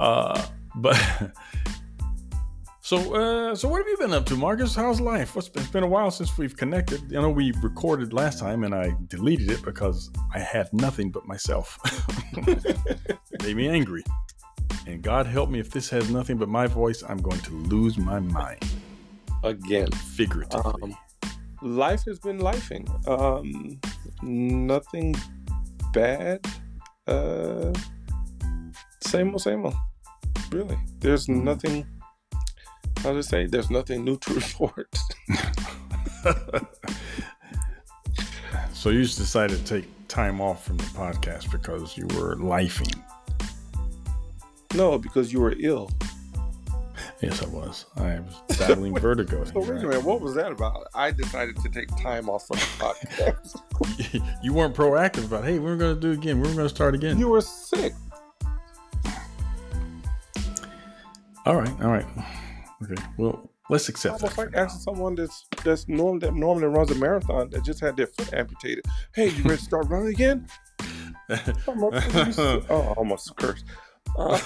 Uh, but so uh, so what have you been up to, Marcus? How's life? What's been, it's been a while since we've connected. I know we recorded last time, and I deleted it because I had nothing but myself. Made me angry. And God help me if this has nothing but my voice, I'm going to lose my mind. Again, figuratively. Um, life has been lifing. Um, nothing bad. Uh, same old, same old. Really, there's mm. nothing. How to say? There's nothing new to report. so you just decided to take time off from the podcast because you were lifing. No, because you were ill. Yes, I was. I was battling vertigo. so wait a minute, what was that about? I decided to take time off from the podcast. you weren't proactive about, hey, we're going to do it again. We're going to start again. You were sick. All right, all right. Okay, well, let's accept Almost that. like asking someone that's that's norm, that normally runs a marathon that just had their foot amputated. Hey, you ready to start running again? oh, almost cursed. ah,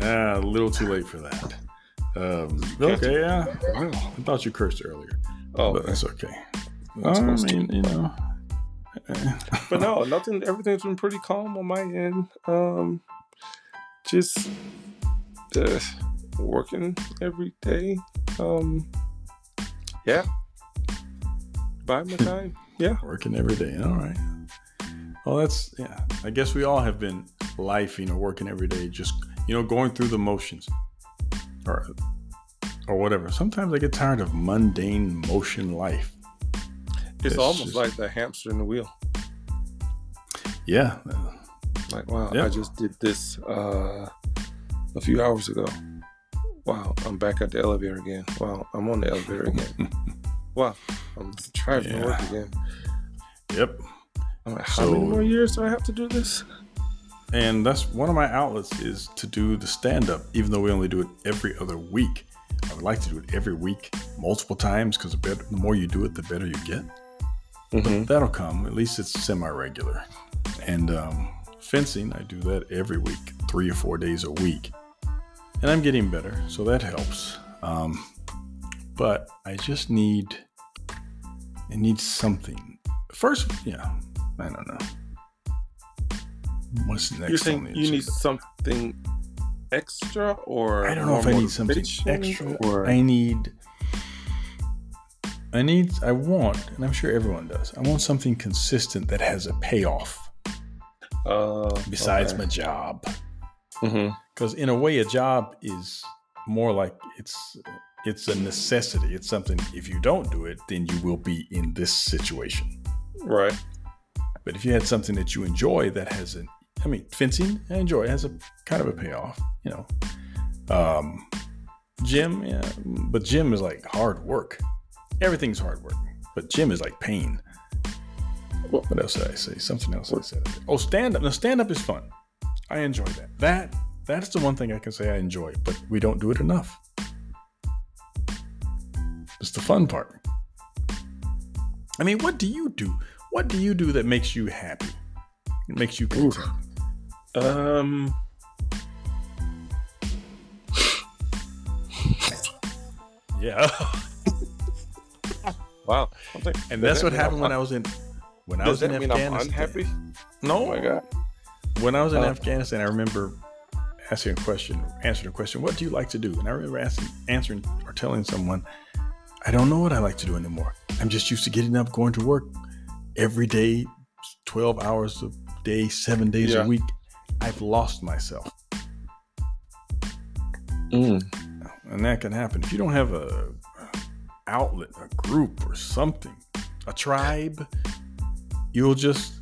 a little too late for that. Um, okay, yeah. I thought you cursed earlier. Oh, but that's okay. That's I mean, you know. but no, nothing. Everything's been pretty calm on my end. Um, just uh, working every day. Um, yeah, by my time. Yeah, working every day. All right. Well, that's yeah. I guess we all have been life, you know, working every day, just you know, going through the motions, or or whatever. Sometimes I get tired of mundane motion life. It's, it's almost just, like the hamster in the wheel. Yeah. Like wow, yeah. I just did this uh, a few hours ago. Wow, I'm back at the elevator again. Wow, I'm on the elevator again. wow, I'm trying yeah. to work again. Yep. I'm Like, how so, many more years do I have to do this? And that's one of my outlets is to do the stand up, even though we only do it every other week. I would like to do it every week, multiple times, because the, the more you do it, the better you get. Mm-hmm. that'll come. At least it's semi regular. And um, fencing, I do that every week, three or four days a week. And I'm getting better, so that helps. Um, but I just need, I need something. First, yeah, I don't know. What's the next? You're saying you need something extra, or I don't know if I need something extra, or I need. I need. I want, and I'm sure everyone does. I want something consistent that has a payoff. Uh, besides okay. my job, because mm-hmm. in a way, a job is more like it's it's a necessity. It's something. If you don't do it, then you will be in this situation. Right. But if you had something that you enjoy that has an, I mean, fencing, I enjoy it has a kind of a payoff, you know. Um, gym, yeah, but gym is like hard work. Everything's hard work, but gym is like pain. What else did I say? Something else I said. Oh, stand up. Now, stand up is fun. I enjoy that. That that's the one thing I can say I enjoy, but we don't do it enough. It's the fun part. I mean, what do you do? What do you do that makes you happy? It makes you content. Um. yeah. wow. And that's what happened when I was in when I was in Afghanistan. unhappy? No. Oh my god. When I was in uh, Afghanistan, I remember asking a question, answering a question. What do you like to do? And I remember asking, answering, or telling someone, I don't know what I like to do anymore. I'm just used to getting up, going to work, every day, 12 hours a day, seven days yeah. a week, I've lost myself. Mm. And that can happen. If you don't have a outlet, a group or something, a tribe, you'll just,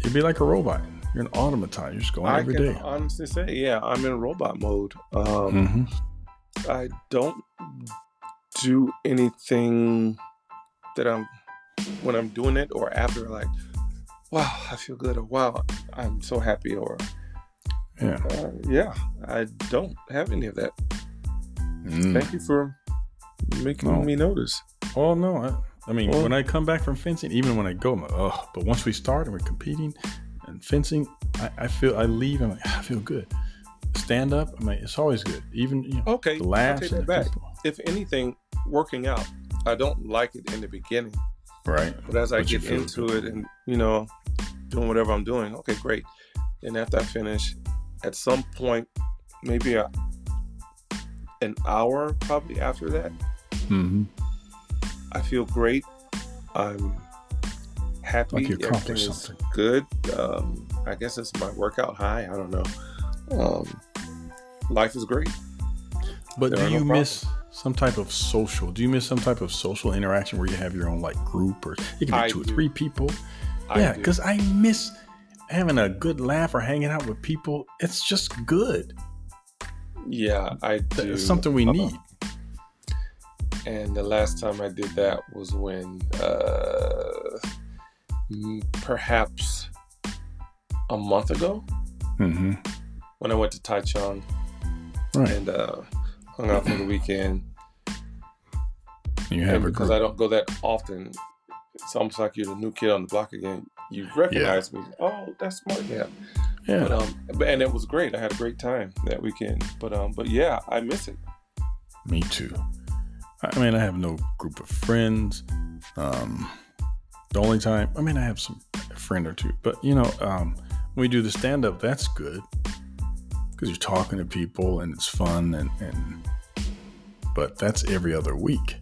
it'd be like a robot. You're an automaton. You're just going I every day. I can honestly say, yeah, I'm in robot mode. Um, mm-hmm. I don't do anything that I'm when I'm doing it or after, like, wow, I feel good, or wow, I'm so happy, or yeah, uh, yeah, I don't have any of that. Mm. Thank you for making oh. me notice. Oh no, I, I mean, when I come back from fencing, even when I go, I'm like, oh, but once we start and we're competing, And fencing, I, I feel I leave. I'm like, I feel good. Stand up, I mean, it's always good. Even you know, Okay, laughs take and back. If anything, working out, I don't like it in the beginning, Right. but as I But get into good. it and you know, doing whatever I'm doing, okay, great. And after I finish, at some point, maybe a, an hour probably after that, Mm-hmm. I feel great. I'm happy. Like you accomplished something. good. Um, I guess it's my workout high. I don't know. Um, life is great. But There do no you miss some type of social? Do you miss some type of social interaction where you have your own like group or it can be I two or three people? I yeah, because I miss having a good laugh or hanging out with people. It's just good. yeah, I do. It's something we Uh, need. And the last time I did that was when, uh, perhaps a month ago, Mm-hmm. when I went to Taichung Right. and uh, hung out for the weekend. You have a because. I don't go that often, it's almost like you're the new kid on the block again. You recognize me. Oh, that's smart. Yeah. But Yeah. um, but, and it was great. I had a great time that weekend. But um, but yeah, I miss it. Me too. I mean, I have no group of friends. Um, the only time, I mean, I have some a friend or two, but you know, um, when we do the stand up, that's good because you're talking to people and it's fun and, and but that's every other week.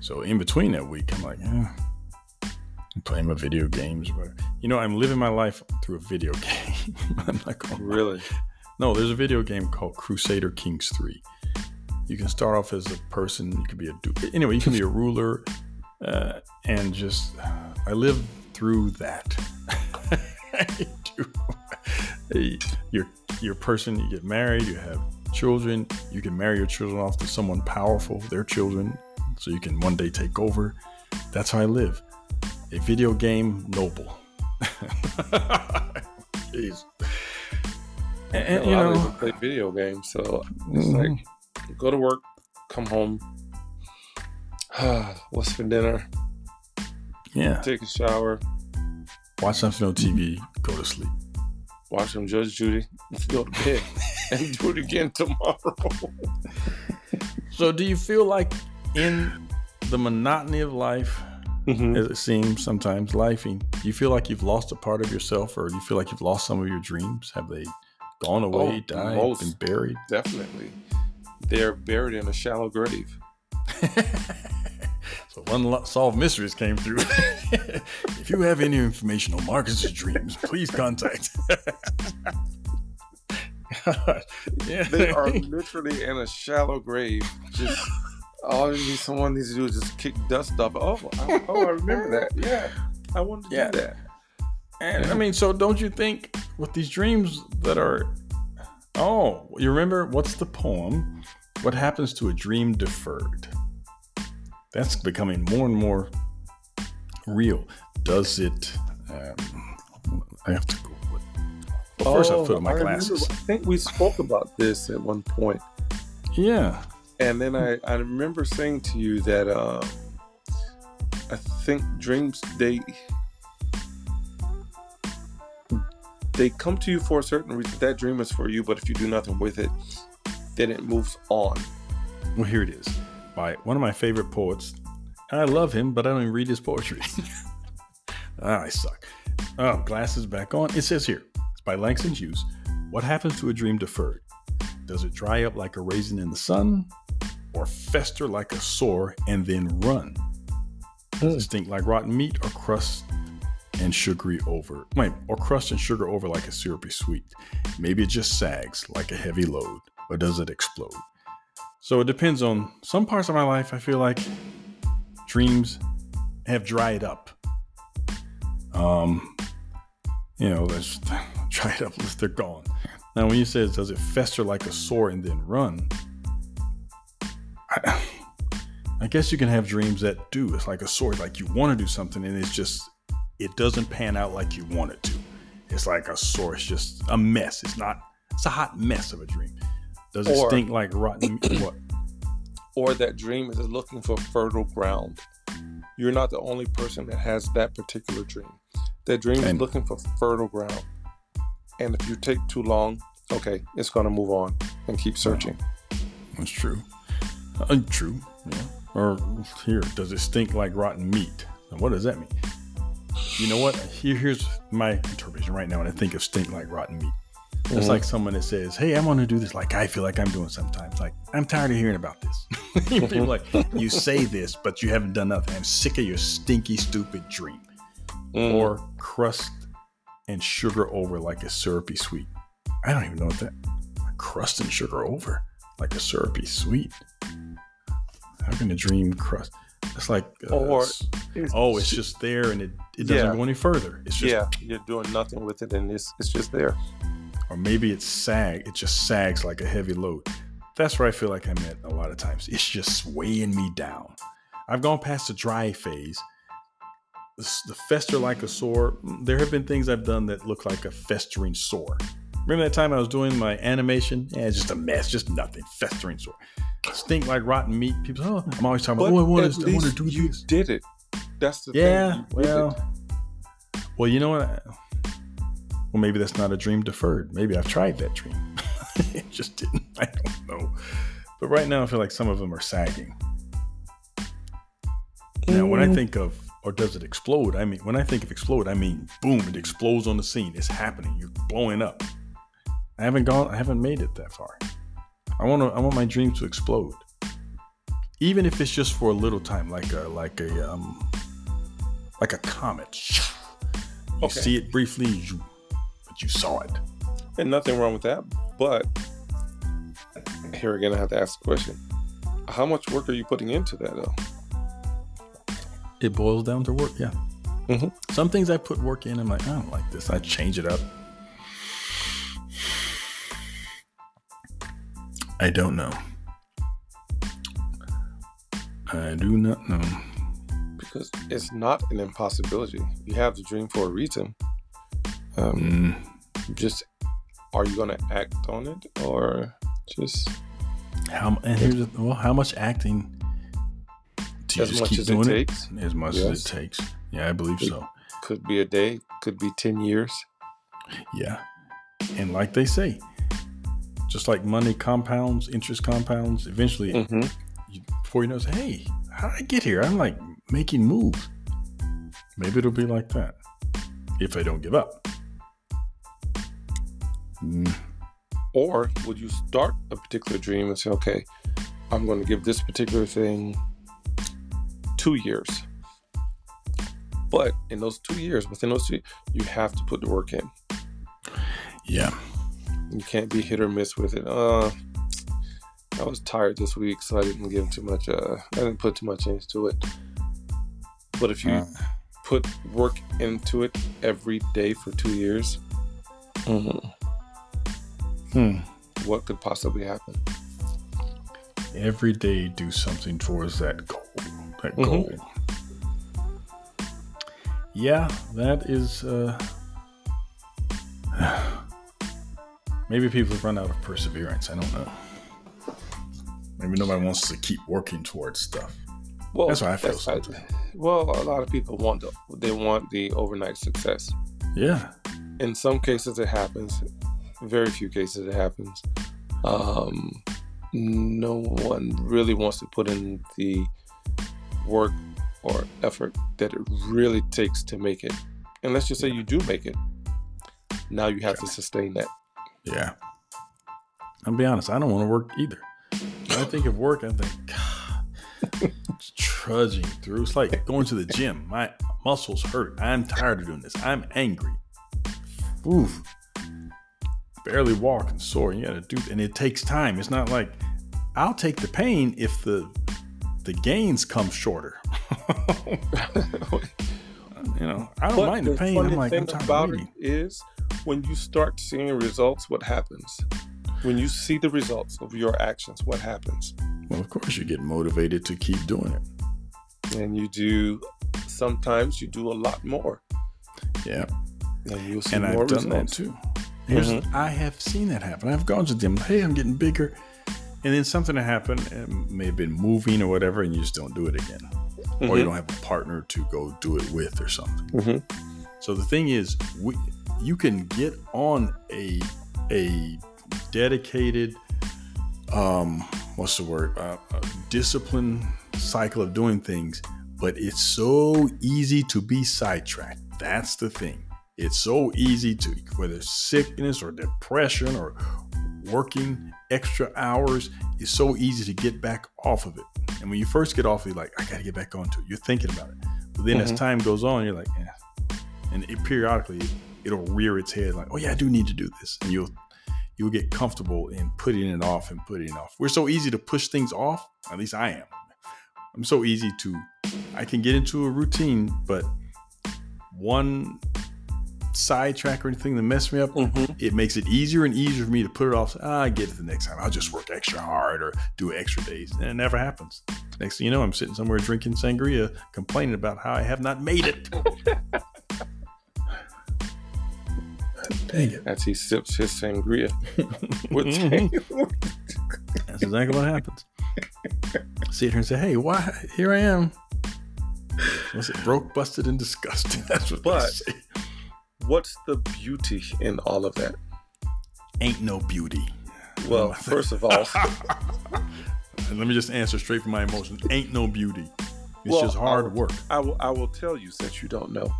So in between that week, I'm like, eh, I'm playing my video games. But you know, I'm living my life through a video game. I'm not gonna. Really. No, there's a video game called Crusader Kings 3. You can start off as a person, you can be a dude. Anyway, you can be a ruler uh, and just, I live through that. I You're, you're person, you get married, you have children, you can marry your children off to someone powerful, their children, so you can one day take over. That's how I live. A video game noble. Jeez. And, and, you a lot of know, people play video games, so it's Mhm. like go to work, come home. What's for dinner? yeah, Take a shower, watch something on TV, go to sleep. watch some Judge Judy, go to bed, and do it again tomorrow. So, do you feel like in the monotony of life, Mhm. as it seems sometimes, lifing, do you feel like you've lost a part of yourself, or do you feel like you've lost some of your dreams? Have they gone away, Oh, died, most. been buried? Definitely, they're buried in a shallow grave. so one unsolved mysteries came through. if you have any information on Marcus's dreams, please contact. yeah. They are literally in a shallow grave. Just all you need, someone needs to do is just kick dust off. Oh, I, oh, I remember that. Yeah, I wanted to Yeah. do that. And I mean, so don't you think with these dreams that are, oh, you remember what's the poem? What happens to a dream deferred? That's becoming more and more real. Does it? Um, I have to go. With, well, first, I put on my Oh, I remember- glasses. I think we spoke about this at one point, Yeah. and then I, I remember saying to you that uh, I think dreams they they come to you for a certain reason. That dream is for you, but if you do nothing with it, then it moves on. Well, here it is by one of my favorite poets. I love him, but I don't even read his poetry. ah, I suck. Oh, glasses back on. It says here, it's by Langston Hughes. What happens to a dream deferred? Does it dry up like a raisin in the sun, or fester like a sore and then run? Does it stink like rotten meat, or crust and sugary over? Wait, or crust and sugar over like a syrupy sweet? Maybe it just sags like a heavy load, or does it explode? So it depends on some parts of my life. I feel like dreams have dried up. Um, you know, that's dried up. They're gone. Now, when you say, does it fester like a sore and then run? I, I guess you can have dreams that do. It's like a sore, like you want to do something and it's just, it doesn't pan out like you want it to. It's like a. It's just a mess. It's not, it's a hot mess of a dream. Does it Or- stink like rotten meat? What? Or that dream is looking for fertile ground. You're not the only person that has that particular dream. That dream is looking for fertile ground. And if you take too long, okay, it's going to move on and keep searching. That's true. Uh, Untrue. Yeah. Or here, does it stink like rotten meat? what does that mean? You know what? Here, here's my interpretation right now when I think of stink like rotten meat. It's mm-hmm. like someone that says, "Hey, I want to do this like I feel like I'm doing sometimes. Like I'm tired of hearing about this." People like you say this, but you haven't done nothing. I'm sick of your stinky, stupid dream. Mm. Or crust and sugar over like a syrupy sweet. I don't even know what that crust and sugar over like a syrupy sweet. How can a dream crust? It's like uh, or it's, oh, it's just there and it, it doesn't yeah. go any further. It's just yeah, you're doing nothing with it and it's it's just there. Or maybe it's sag. It just sags like a heavy load. That's where I feel like I'm at a lot of times. It's just weighing me down. I've gone past the dry phase. The, the fester like a sore. There have been things I've done that look like a festering sore. Remember that time I was doing my animation? Yeah, it's just a mess, just nothing, festering sore. Stink like rotten meat. People, oh, I'm always talking about, oh, I want to, I want to do you this. did it. That's the thing. yeah, thing. well, well, you know what? Well, maybe that's not a dream deferred. Maybe I've tried that dream. it just didn't. I don't know. But right now, I feel like some of them are sagging. Now, when I mm. think of, or does it explode? I mean, when I think of explode, I mean, boom, it explodes on the scene. It's happening. You're blowing up. I haven't gone. I haven't made it that far. I want to. I want my dreams to explode, even if it's just for a little time, like a like a um like a comet. You okay. see it briefly, but you saw it. And nothing wrong with that. But here again, I have to ask the question: How much work are you putting into that, though? It boils down to work. Yeah. Mm-hmm. Some things I put work in. I'm like, I don't like this. I change it up. I don't know. I do not know. Because it's not an impossibility. You have the dream for a reason. Um, mm. Just are you going to act on it or just how? And here's well, how much acting do you as just keep doing it, takes? As much yes. as it takes. Yeah, I believe it so. Could be a day. Could be ten years. Yeah, and like they say, just like money compounds, interest compounds. Eventually, mm-hmm. you, before you know, say, "Hey, how did I get here?" I'm like making moves. Maybe it'll be like that if I don't give up. Mm. Or would you start a particular dream and say, "Okay, I'm going to give this particular thing two years." But in those two years, within those two, you have to put the work in. Yeah. You can't be hit or miss with it. Uh, I was tired this week, so I didn't give too much. Uh, I didn't put too much into it. But if you uh. put work into it every day for two years, mm-hmm. hmm. what could possibly happen? Every day, do something towards that goal. That mm-hmm. goal. Yeah, that is. Uh, Maybe people have run out of perseverance. I don't know. Maybe nobody wants to keep working towards stuff. Well, that's why I feel. Something. well, a lot of people want the, they want the overnight success. Yeah. In some cases, it happens. Very few cases, it happens. Um, no one really wants to put in the work or effort that it really takes to make it. And let's just say you do make it. Now you have to sustain that. Yeah. I'll be honest, I don't want to work either. When I think of work, I think, God, it's trudging through. It's like going to the gym. My muscles hurt. I'm tired of doing this. I'm angry. Oof. Barely walk and sore. You gotta do and it takes time. It's not like I'll take the pain if the the gains come shorter. you know, I don't but mind the, pain. I'm like, I'm tired about of it is when you start seeing results, what happens? When you see the results of your actions, what happens? Well, of course, you get motivated to keep doing it. And you do, sometimes you do a lot more. Yeah. And you'll see and more I've done results. that too. Here's, mm-hmm. I have seen that happen. I've gone to them, hey, I'm getting bigger. And then something to happen, it may have been moving or whatever, and you just don't do it again. Mm-hmm. Or you mm-hmm. don't have a partner to go do it with or something. Mm-hmm. So the thing is, we, you can get on a a dedicated um what's the word? Uh, discipline cycle of doing things but it's so easy to be sidetracked. That's the thing. It's so easy to whether sickness or depression or working extra hours it's so easy to get back off of it. And when you first get off you're like i gotta get back onto it. You're thinking about it. But then mm-hmm. as time goes on you're like yeah. And it, periodically it'll rear its head like, oh yeah, I do need to do this, and you'll you'll get comfortable in putting it off and putting it off. We're so easy to push things off. At least I am. I'm so easy to. I can get into a routine, but one sidetrack or anything that mess me up, mm-hmm. it makes it easier and easier for me to put it off. Ah, I get it the next time. I'll just work extra hard or do extra days. And it never happens. Next thing you know, I'm sitting somewhere drinking sangria, complaining about how I have not made it. Dang it. As he sips his sangria. Mm-hmm. That's exactly what happens. Sit here and say, hey, why? Here I am. Was it broke, busted, and disgusted? That's what but. What's the beauty in all of that? Ain't no beauty. Well, first of all, let me just answer straight from my emotions. Ain't no beauty. It's well, just hard I'll, work. I will, I will tell you since you don't know.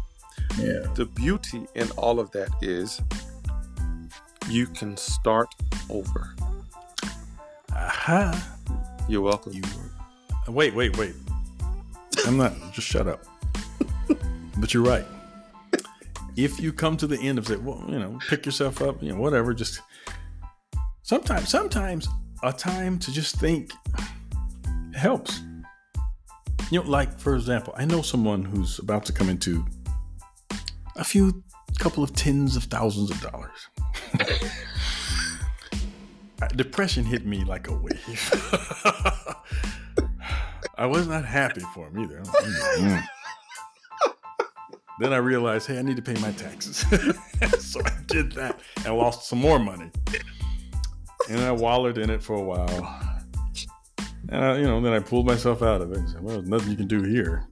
Yeah. The beauty in all of that is you can start over. Aha. You're welcome. You wait, wait, wait. I'm not just shut up. but you're right. If you come to the end of it, well, you know, pick yourself up, you know, whatever, just sometimes sometimes a time to just think helps. You know, like for example, I know someone who's about to come into a few couple of tens of thousands of dollars. Depression hit me like a wave. I was not happy for him either. Then I realized, hey, I need to pay my taxes. so I did that and lost some more money. And I wallowed in it for a while. And I, you know, then I pulled myself out of it and said, well, there's nothing you can do here.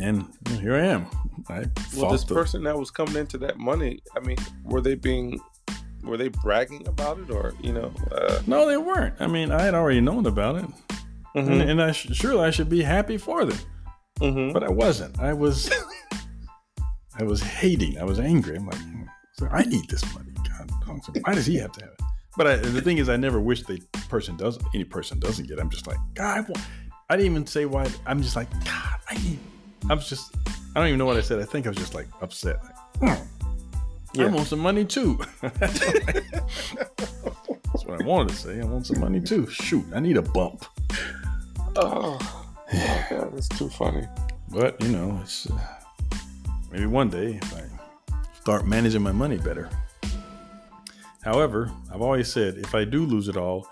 And here I am. I well, this the... person that was coming into that money, I mean, were they being, were they bragging about it, or you know? Uh... No, they weren't. I mean, I had already known about it, mm-hmm. and, and, I sh- surely I should be happy for them, mm-hmm. but I wasn't. I was, I was hating. I was angry. I'm like, I need this money. God, why does he have to have it? But I, the thing is, I never wish the person does any person doesn't get. It. I'm just like, God, I, I didn't even say why. I'm just like, God, I need. I was just I don't even know what I said. I think I was just like upset. Like, hmm, yeah. I want some money too. That's what I wanted to say. I want some money too. Shoot, I need a bump. Oh, yeah, oh that's too funny. But you know, it's uh, maybe one day if I start managing my money better. However, I've always said if I do lose it all,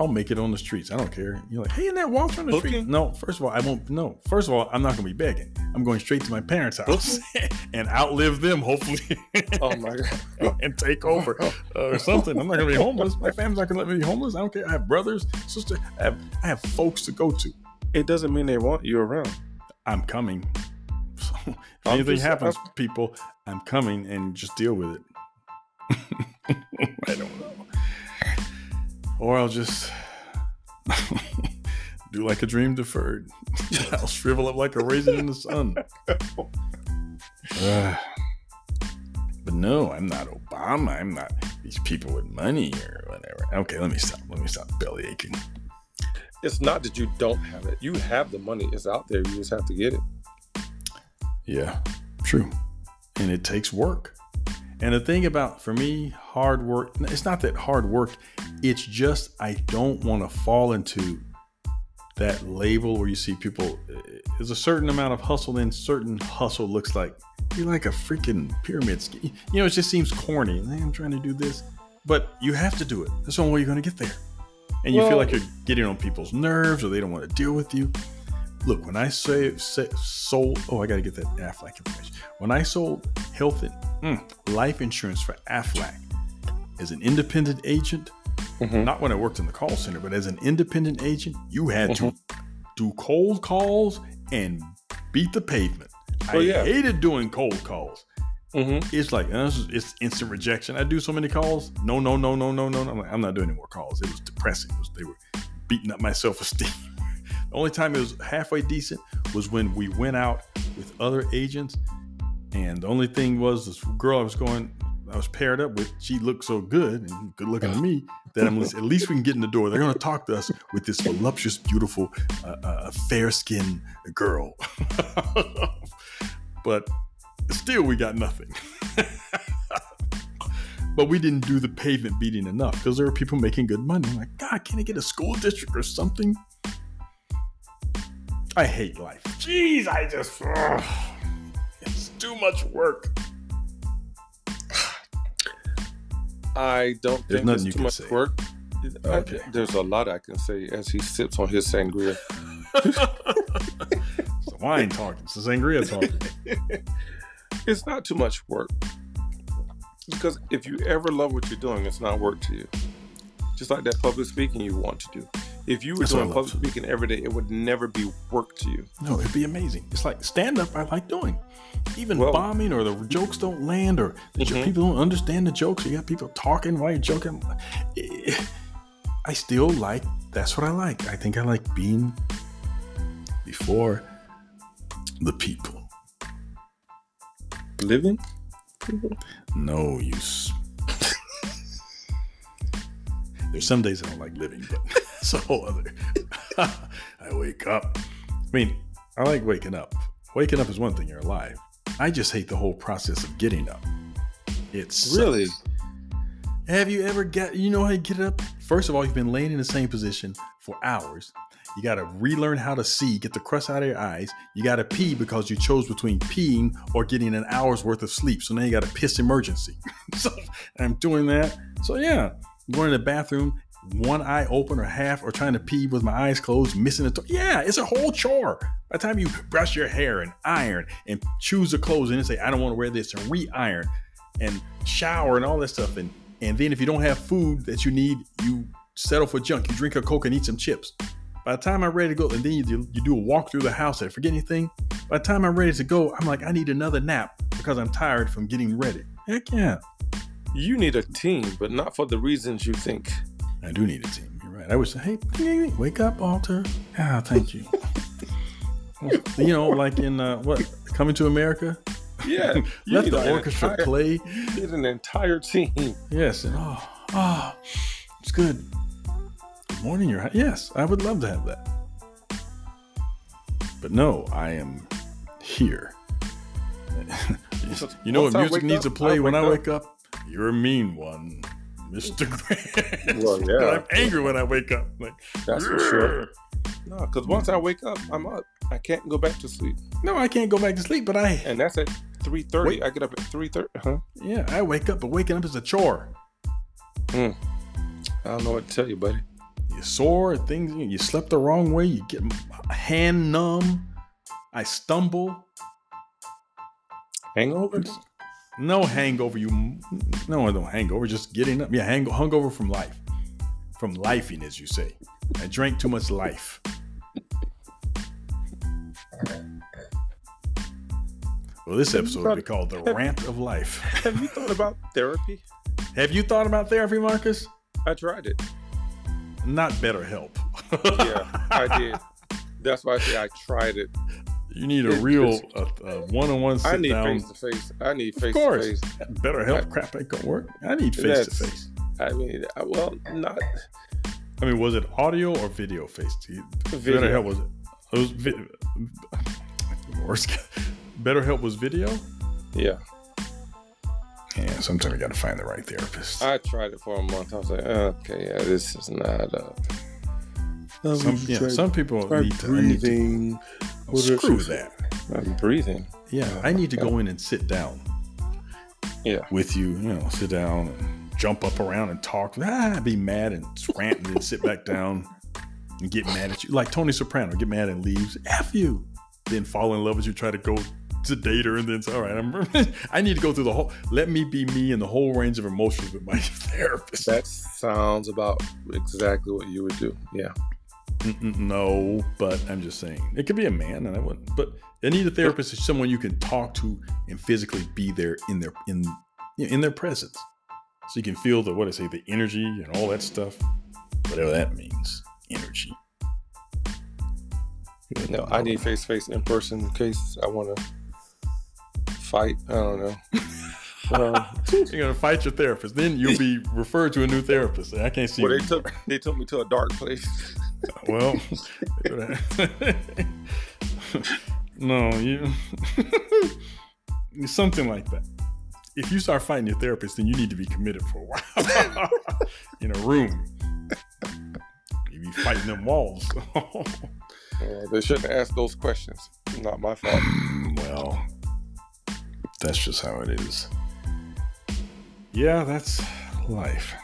I'll make it on the streets. I don't care. You're like, hey, in that walk on the Booking? street. No, first of all, I won't. No, first of all, I'm not gonna be begging. I'm going straight to my parents' house and outlive them, hopefully. oh my god! and take over uh, or something. I'm not gonna be homeless. My family's not gonna let me be homeless. I don't care. I have brothers, sisters. I have, I have folks to go to. It doesn't mean they want you around. I'm coming. So if I'm anything just, happens, I'm... people, I'm coming and just deal with it. I don't know or I'll just do like a dream deferred. I'll shrivel up like a raisin in the sun. Uh, but no, I'm not Obama. I'm not these people with money or whatever. Okay, let me stop. Let me stop belly aching. It's not that you don't have it. You have the money. It's out there. You just have to get it. Yeah, true. And it takes work. And the thing about, for me, hard work, it's not that hard work, it's just I don't want to fall into that label where you see people, eh, there's a certain amount of hustle, then certain hustle looks like you're like a freaking pyramid scheme. You know, it just seems corny. I'm trying to do this, but you have to do it. That's the only way you're going to get there. And you well, feel like you're getting on people's nerves or they don't want to deal with you. Look, when I say, say sold, oh, I got to get that Aflac information. When I sold health and mm, life insurance for Aflac as an independent agent, mm-hmm. not when I worked in the call center, but as an independent agent, you had mm-hmm. to do cold calls and beat the pavement. Oh, I yeah. hated doing cold calls. Mm-hmm. It's like uh, it's instant rejection. I do so many calls. No, no, no, no, no, no. I'm, like, I'm not doing any more calls. It was depressing. It was, they were beating up my self esteem. The only time it was halfway decent was when we went out with other agents, and the only thing was this girl I was going, I was paired up with. She looked so good and good looking to me that I'm at least we can get in the door. They're going to talk to us with this voluptuous, beautiful, uh, uh, fair skinned girl. but still, we got nothing. but we didn't do the pavement beating enough because there were people making good money. I'm like, God, can I get a school district or something? I hate life. Jeez, I just. Ugh, it's too much work. I don't There's think it's too much say. work. Okay. I, there's a lot I can say as he sips on his sangria. it's the wine talking. It's the sangria talking. it's not too much work. Because if you ever love what you're doing, it's not work to you. Just like that public speaking you want to do. If you were That's doing public speaking every day, it would never be work to you. No, it'd be amazing. It's like stand up. I like doing. Even well, bombing or the jokes don't land or mm-hmm. people don't understand the jokes. You got people talking while you're joking. I still like. That's what I like. I think I like being before the people. Living? No, you. There's some days I don't like living, but it's a whole other. I wake up. I mean, I like waking up. Waking up is one thing, you're alive. I just hate the whole process of getting up. It's really. Have you ever got, you know how you get up? First of all, you've been laying in the same position for hours. You got to relearn how to see, get the crust out of your eyes. You got to pee because you chose between peeing or getting an hour's worth of sleep. So now you got a piss emergency. so I'm doing that. So yeah, going to the bathroom, one eye open or half, or trying to pee with my eyes closed, missing a. yeah, it's a whole chore. By the time you brush your hair and iron and choose the clothes and then say, I don't want to wear this and re-iron and shower and all that stuff. And and then if you don't have food that you need, you settle for junk. You drink a Coke and eat some chips. By the time I'm ready to go, and then you do, you do a walk through the house, I forget anything. By the time I'm ready to go, I'm like, I need another nap because I'm tired from getting ready. Heck yeah. You need a team, but not for the reasons you think. I do need a team. You're right. I would say, hey, wake up, Walter. Ah, thank you. you know, like in uh, what Coming to America. Yeah, let the orchestra entire, play. You need an entire team. Yes, and oh, oh, it's good. Good morning, your yes. I would love to have that, but no, I am here. you know what music needs up, to play I when I wake up? up? You're a mean one. Mr. Grinch. Well, yeah. I'm angry when I wake up. Like that's for sure. No, because once I wake up, I'm up. I can't go back to sleep. No, I can't go back to sleep, but I and that's at three thirty. I get up at three thirty. Huh? Yeah, I wake up, but waking up is a chore. Hmm. I don't know what to tell you, buddy. You sore, things. You slept the wrong way. You get hand numb. I stumble. Hangovers. No hangover. You no, no hangover. Just getting up. Yeah, hang, hungover from life, from lifing, as you say. I drank too much life. Well, this episode will be called The Rant of Life. Have you thought about therapy? Have you thought about therapy, Marcus? I tried it. Not BetterHelp. yeah, I did. That's why I say I tried it. You need a real one-on-one sit down. I need face to face. I need face to face. BetterHelp I, crap ain't gonna work. I need face to face. I mean, I, well, not. I mean, was it audio or video face? Video. BetterHelp was it? It was video. Worst. BetterHelp was video. Yeah. Yeah, sometimes you got to find the right therapist. I tried it for a month. I was like, okay, yeah, this is not. Uh, some, yeah, some people need to, breathing. To, screw that. I'm breathing. Yeah, I need to go in and sit down. Yeah. With you, you know, sit down and jump up around and talk. Ah, be mad and rant and then sit back down and get mad at you. Like Tony Soprano, get mad and leaves. F you. Then fall in love with you, try to go to date her, and then say, all right, I'm, I need to go through the whole, let me be me and the whole range of emotions with my therapist. That sounds about exactly what you would do. Yeah. No, but I'm just saying it could be a man, and I wouldn't. But I need a therapist is someone you can talk to and physically be there in their in in their presence, so you can feel the what I say the energy and all that stuff, whatever that means, energy. No, I need face to face in person in case I want to fight. I don't know. um, You're gonna fight your therapist, then you'll be referred to a new therapist. I can't see. Well, they took they took me to a dark place. Well, no, you something like that. If you start fighting your therapist, then you need to be committed for a while in a room. You be fighting them walls. Uh, they shouldn't ask those questions. Not my fault. well, that's just how it is. Yeah, that's life.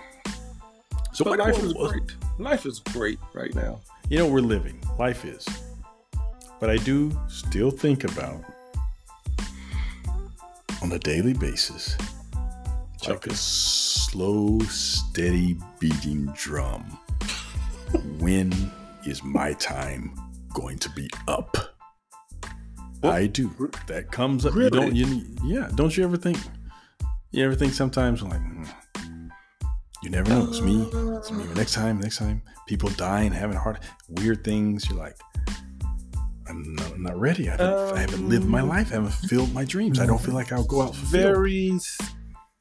So but life is great. Life is great right now. You know, we're living. Life is. But I do still think about on a daily basis like a slow, steady beating drum. when is my time going to be up. Well, I do. That comes up. Really? You don't. You, yeah. Don't you ever think? You ever think sometimes like, mm, you never know. It's me. It's me. Next time. Next time. People dying, having heart, weird things. You're like, I'm not, I'm not ready. I haven't, um, I haven't, lived my um, life. I haven't filled my dreams. I don't feel like I'll go out. Very.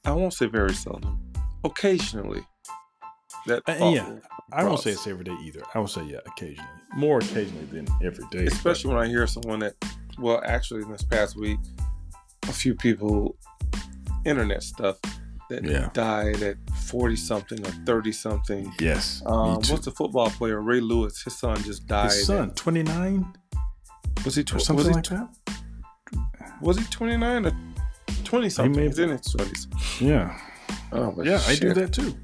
I won't say very seldom. Occasionally. That uh, yeah. I won't say it's every day either. I will say yeah, occasionally, more occasionally than every day. Especially but. when I hear someone that, well, actually, in this past week, a few people, internet stuff, that yeah. died at forty something or thirty something. Yes. Um, what's the football player Ray Lewis? His son just died. His son, twenty nine. Was he tw- something was he, like that? Was he twenty nine or twenty something? He's in his twenties. Yeah. Oh, yeah, shit. I do that too.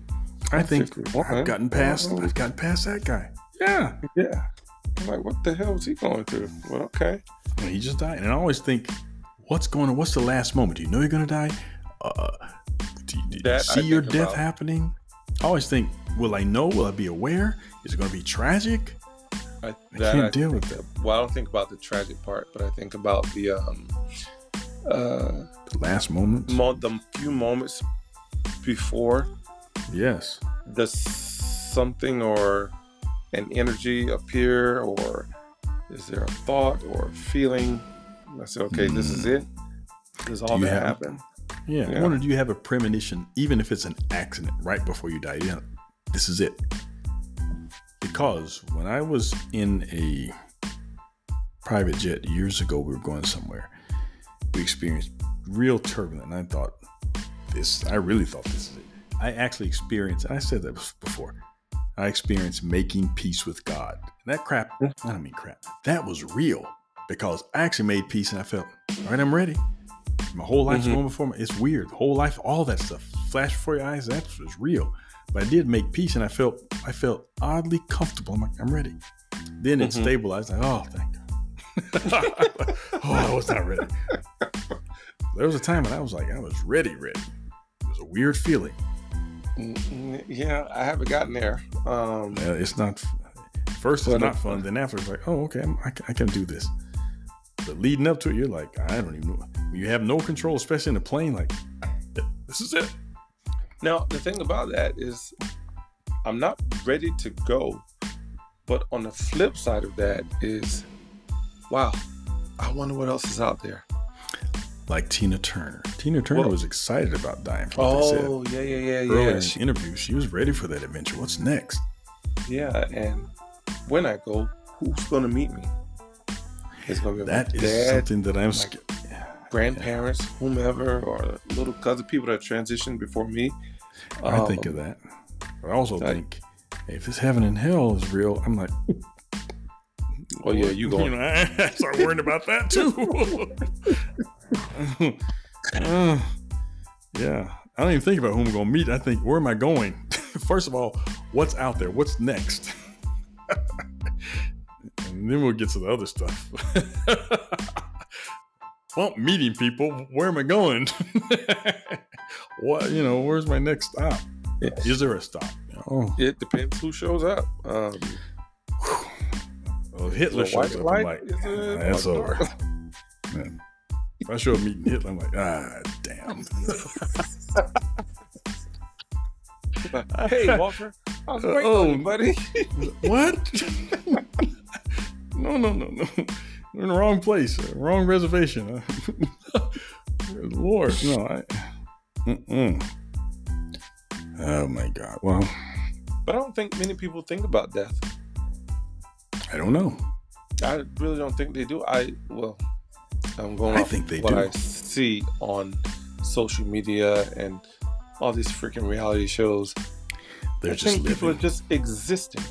I think I've gotten past. I've gotten past that guy. Yeah, yeah. I'm like, what the hell is he going through? Well, okay. Well, he just died, and I always think, what's going on? What's the last moment? Do you know you're gonna die? Uh, you, do you see your death about. happening? I always think, will I know? Will I be aware? Is it gonna be tragic? I, I can't I deal with that. Well, I don't think about the tragic part, but I think about the um, uh, the last moments, mo- the few moments before Yes. Does something or an energy appear, or is there a thought or a feeling? I said, okay, mm. this is hmm. it. This is all that happened. Yeah. yeah. I wonder, do you have a premonition, even if it's an accident right before you die? Yeah, this is it. Because when I was in a private jet years ago, we were going somewhere. We experienced real turbulence, and I thought, this. I really thought this is it. I actually experienced, I said that before, I experienced making peace with God. And that crap, I don't mean crap, that was real because I actually made peace and I felt, all right, I'm ready. My whole life's mm-hmm. going before me. It's weird. The whole life, all that stuff, flash before your eyes, that was real. But I did make peace and I felt, I felt oddly comfortable. I'm like, I'm ready. Then it mm-hmm. stabilized. Like, oh, thank God. oh, I was not ready. There was a time when I was like, I was ready, ready. It was a weird feeling. Yeah, I haven't gotten there. Um, yeah, it's not. First, it's not fun. Then after, it's like, oh, okay, I, I can do this. But leading up to it, you're like, I don't even know. You have no control, especially in the plane. Like, this is it. Now, the thing about that is, I'm not ready to go. But on the flip side of that is, wow, I wonder what else is out there like Tina Turner. Tina Turner well, was excited about dying. oh, yeah, yeah, yeah, Earlier yeah. in the interview, she was ready for that adventure. What's next? Yeah, and when I go, who's going to meet me? It's to be that is dad, something that I'm scared. Grandparents, yeah. whomever, or little cousin people that transitioned before me. I um, think of that. I also think hey, if this heaven and hell is real, I'm like, Oh yeah, you going? You know, I start worrying about that too. uh, yeah, I don't even think about who I'm going to meet. I think, where am I going? First of all, what's out there? What's next? And then we'll get to the other stuff. well, meeting people. Where am I going? what you know? Where's my next stop? Is there a stop? Know? It depends who shows up. Um, Well, if Hitler shows up, I'm like, ah, that's over. If I show up meeting Hitler, I'm like, ah, damn. hey, Walter. I was waiting oh, buddy. what? No, no, no, no. We're in the wrong place, wrong reservation. Lord, no, I. Mm-mm. Oh my God. Well, but I don't think many people think about death. I don't know. I really don't think they do. I well, I'm going. I think they what do. I see on social media and all these freaking reality shows. They're I just people are just existing.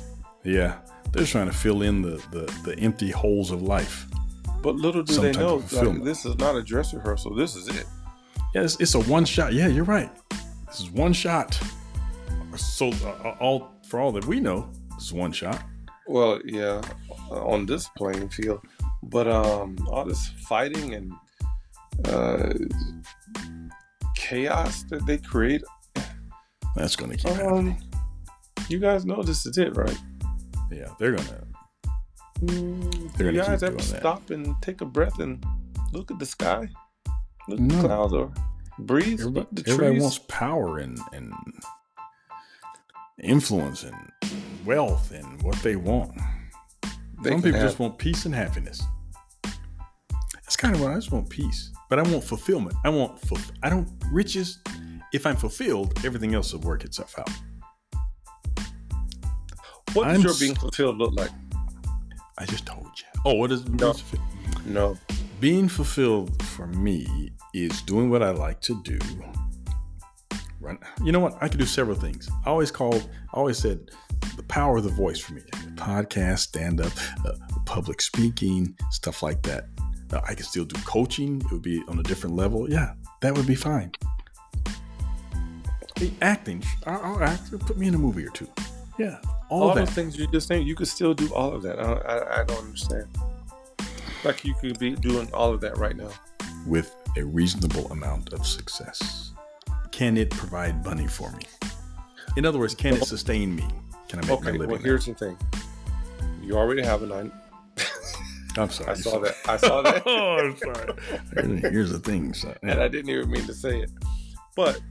Yeah, they're trying to fill in the the, the empty holes of life. But little do Some they know, like, this is not a dress rehearsal. This is it. Yeah, it's, it's a one shot. Yeah, you're right. This is one shot. So uh, all for all that we know, this is one shot. Well, yeah, on this playing field, but um, all this fighting and uh, chaos that they create. That's going to keep um, happening. You guys know this is it, right? Yeah, they're gonna. Mm, they're you guys ever stop and take a breath and look at the sky, look at the clouds, or breathe? Everybody, the everybody wants power and and influence and wealth and what they want. They Some people have... just want peace and happiness. That's kind of what I just want peace, but I want fulfillment. I want fulf- I don't riches. If I'm fulfilled, everything else will work itself out. What does I'm your being fulfilled look like? I just told you. Oh, what is no. no. Being fulfilled for me is doing what I like to do. Run. You know what? I can do several things. I always called. I always said the power of the voice for me. Podcast, stand up, uh, public speaking, stuff like that. Uh, I can still do coaching. It would be on a different level. Yeah, that would be fine. Acting. I'll act. Put me in a movie or two. Yeah, all, all those things you just saying, you could still do all of that. I, I, I don't understand. Like you could be doing all of that right now with a reasonable amount of success. Can it provide money for me? In other words, can it sustain me? Can I make okay, my living? Well, here's the thing. You already have a nine. I'm sorry. I saw that. I saw that. oh, I'm sorry. Here's the thing. So, yeah. And I didn't even mean to say it. But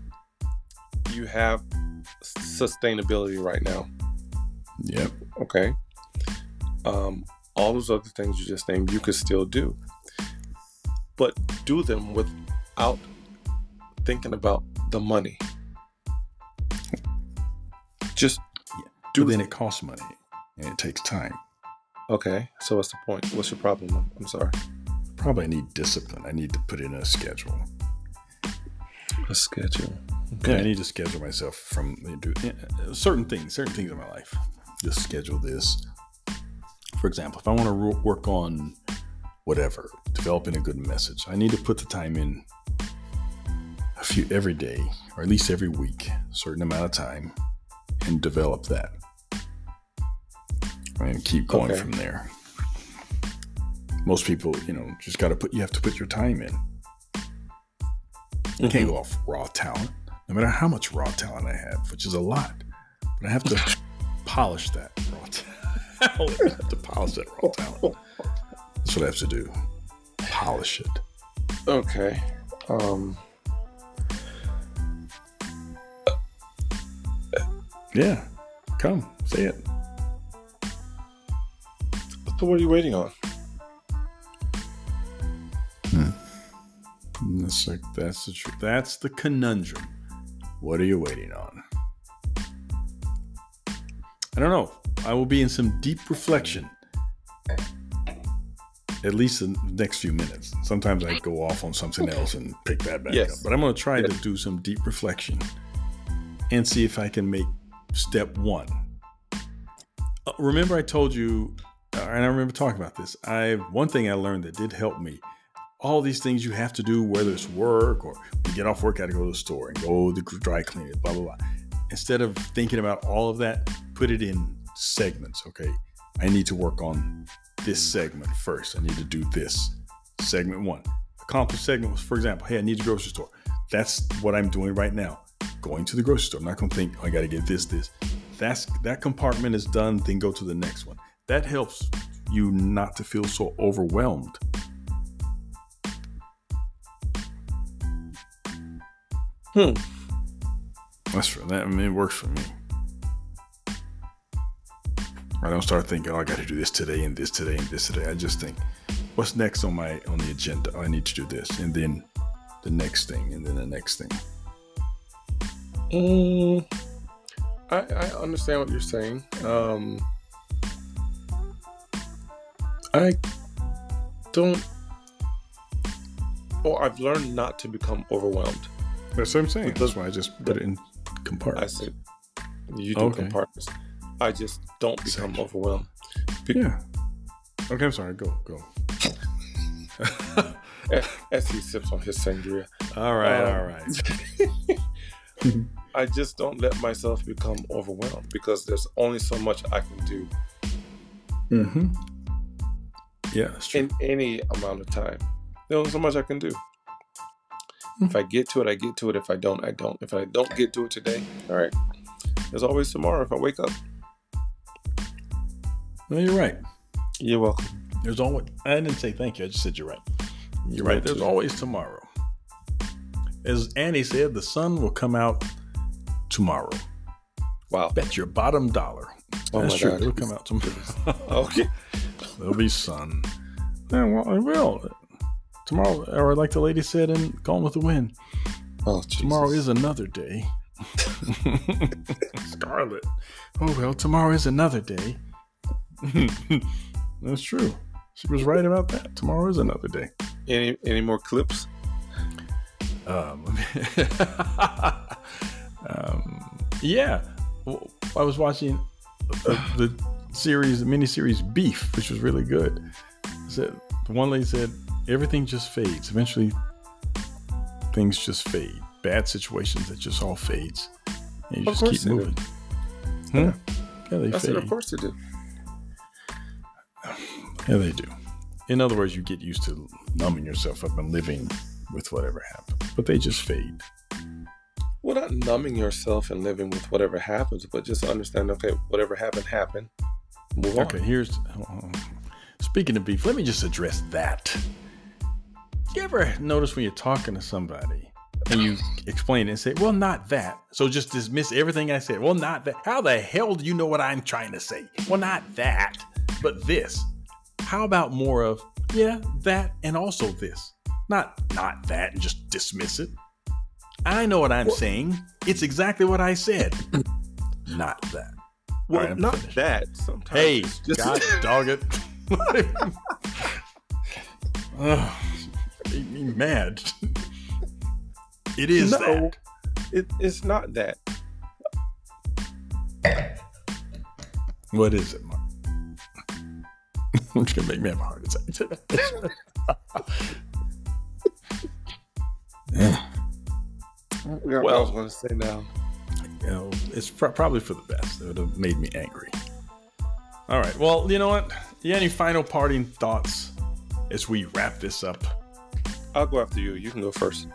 you have sustainability right now. Yep. Okay. Um, all those other things you just named, you could still do, but do them without thinking about the money. Just yeah. do. But then it costs money and it takes time. Okay. So what's the point? What's your problem? I'm sorry. Probably I need discipline. I need to put in a schedule. A schedule. Okay. Yeah, I need to schedule myself from do certain things, certain things in my life just schedule this. For example, if I want to work on whatever, developing a good message, I need to put the time in a few every day, or at least every week, a certain amount of time, and develop that. And keep going okay. from there. Most people, you know, just got to put, you have to put your time in. You mm-hmm. can't go off raw talent, no matter how much raw talent I have, which is a lot. But I have to polish that raw talent. to polish that raw talent. That's what I have to do. Polish it. Okay. Um. Yeah. Come. Say it. So what are you waiting on? Hmm. That's like that's the truth. That's the conundrum. What are you waiting on? I don't know. I will be in some deep reflection. At least in the next few minutes. Sometimes I go off on something else and pick that back yes. up. But I'm going to try yes. to do some deep reflection and see if I can make step one. Uh, remember, I told you, uh, and I remember talking about this. I one thing I learned that did help me. All these things you have to do, whether it's work or you get off work, got to go to the store and go to the dry cleaning, blah blah blah. Instead of thinking about all of that, put it in segments. Okay. I need to work on this segment first. I need to do this. Segment one. Accomplish segment was, for example, hey, I need a grocery store. That's what I'm doing right now. Going to the grocery store. I'm not gonna think, oh, I gotta get this, this. That's that compartment is done, then go to the next one. That helps you not to feel so overwhelmed? Hmm. That's for that. I mean, it works for me. I don't start thinking, oh, I got to do this today and this today and this today. I just think, what's next on my on the agenda? I need to do this, and then the next thing, and then the next thing. Mm, I, I understand what you're saying. Um, I don't. Well, I've learned not to become overwhelmed. That's what I'm saying. That's why I just put it in compartments. I said you do Okay. compartments. I just don't become Section. overwhelmed. Be- Yeah. Okay, I'm sorry. Go, go. As he sips on his sangria, all right, Um, all right. I just don't let myself become overwhelmed because there's only so much I can do Mm-hmm. Yeah, that's true. in any amount of time. There's only so much I can do. If I get to it, I get to it. If I don't, I don't. If I don't get to it today, all right. There's always tomorrow if I wake up. No, you're right. You're welcome. There's always. I didn't say thank you. I just said you're right. You're You're right. right, There's too. always tomorrow. As Annie said, the sun will come out tomorrow. Wow. Bet your bottom dollar. Oh That's my true. God. It'll come out tomorrow. Okay. There'll be sun. Yeah, well, it will. Tomorrow, or like the lady said in Gone with the Wind, Oh, tomorrow Jesus. is another day. Scarlett. Oh, well, tomorrow is another day. That's true. She was right about that. Tomorrow is another day. any any more clips? Um, um, yeah, I was watching the, the series, the miniseries Beef, which was really good. Said the one lady said everything just fades. Eventually, things just fade. Bad situations that just all fades, and you Of just keep moving. Yeah. Yeah, they I fade. said, of course they do. Yeah, they do. In other words, you get used to numbing yourself up and living with whatever happens, but they just fade. Well, not numbing yourself and living with whatever happens, but just understand, okay, whatever happened, happened. Move on. Okay, here's. uh, Speaking of beef, let me just address that. You ever notice when you're talking to somebody and you explain it and say, well, not that. So just dismiss everything I said. Well, not that. How the hell do you know what I'm trying to say? Well, not that, but this. How about more of, yeah, that and also this? Not not that and just dismiss it. I know what I'm Well- saying. It's exactly what I said. not that. Well, right, not finished. that. Sometimes Hey, just God dog it. Ugh, made me mad. It is No. that. it, it's not that. What is it, Mark? it's gonna make me have a heart attack. yeah, Well, I was to say now. you know, it's pro- probably for the best. It would have made me angry. All right. Well, you know what? You any final parting thoughts as we wrap this up? I'll go after you. You can go first.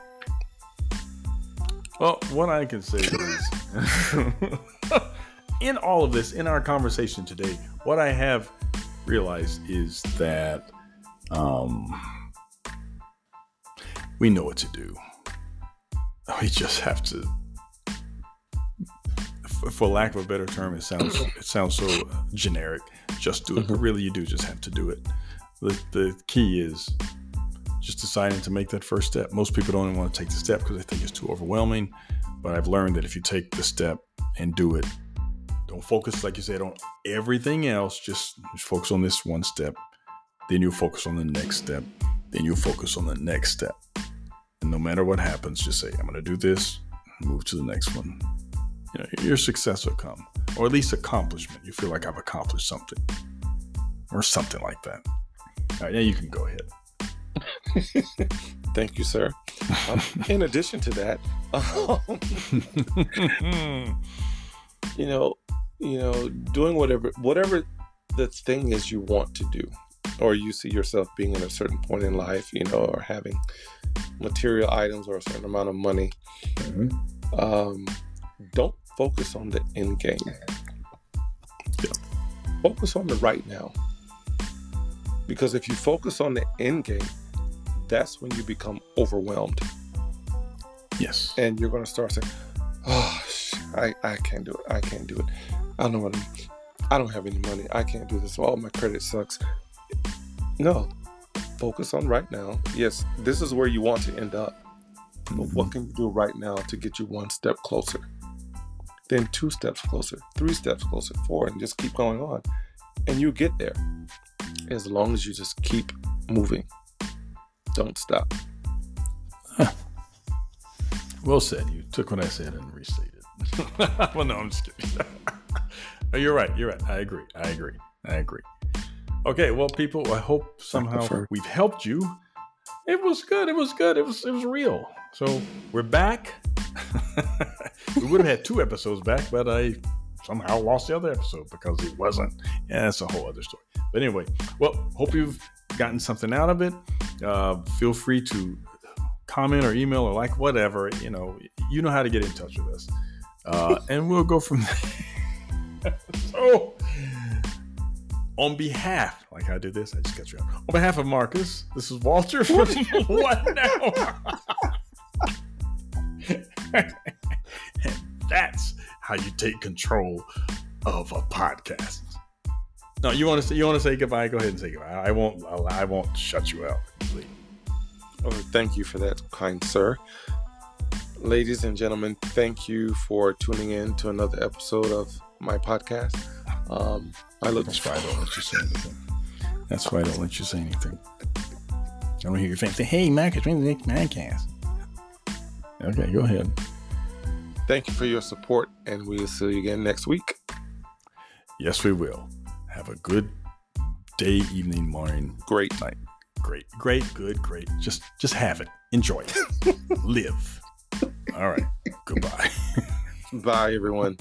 Well, what I can say is, in all of this, in our conversation today, what I have realized is that um, we know what to do. We just have to, f- for lack of a better term, it sounds it sounds so generic. Just do it, but really, you do just have to do it. The the key is just deciding to make that first step. Most people don't even want to take the step because they think it's too overwhelming. But I've learned that if you take the step and do it, don't focus, like you said, on everything else. Just, just focus on this one step. Then you'll focus on the next step. Then you'll focus on the next step. And no matter what happens, just say, I'm going to do this, move to the next one. You know, your success will come, or at least accomplishment. You feel like I've accomplished something, or something like that. All right, now you can go ahead. Thank you, sir. Um, in addition to that, um, you know, you know, doing whatever whatever the thing is you want to do, or you see yourself being at a certain point in life, you know, or having material items or a certain amount of money. Um, don't focus on the end game. Yeah. Focus on the right now. Because if you focus on the end game, that's when you become overwhelmed. Yes. And you're going to start saying, oh, I, I can't do it. I can't do it. I don't know what I'm, I don't have any money. I can't do this. Oh, my credit sucks. No, focus on right now. Yes, this is where you want to end up. But mm-hmm. what can you do right now to get you one step closer? Then two steps closer, three steps closer, four, and just keep going on. And you get there as long as you just keep moving. Don't stop. Huh. Well said. You took what I said and restated. well, no, I'm just kidding. you're right. You're right. I agree. I agree. I agree. Okay, well, people, I hope somehow we've helped you. It was good. It was good. It was it was real. So we're back. we would have had two episodes back, but I somehow lost the other episode because it wasn't. Yeah, that's a whole other story. But anyway, well, hope you've gotten something out of it. Uh, feel free to comment or email or like whatever. You know, you know how to get in touch with us, uh, and we'll go from there. so, on behalf, like how I did this, I just got you out. On behalf of Marcus, this is Walter from What Now. and that's how you take control of a podcast. No, you want to say you want to say goodbye? Go ahead and say goodbye. I won't. I won't shut you out. Please. Oh, thank you for that, kind sir. Ladies and gentlemen, thank you for tuning in to another episode of my podcast. Um, I look. That's why I don't let you say anything. That's why I don't let you say anything. I don't hear your face say, "Hey, Marcus, when the next podcast?" Okay, go ahead. Thank you for your support, and we'll see you again next week. Yes, we will. Have a good day, evening, morning, great night. Great, great, good, great. Just, just have it. Enjoy it. Live. All right. Goodbye. Bye, everyone.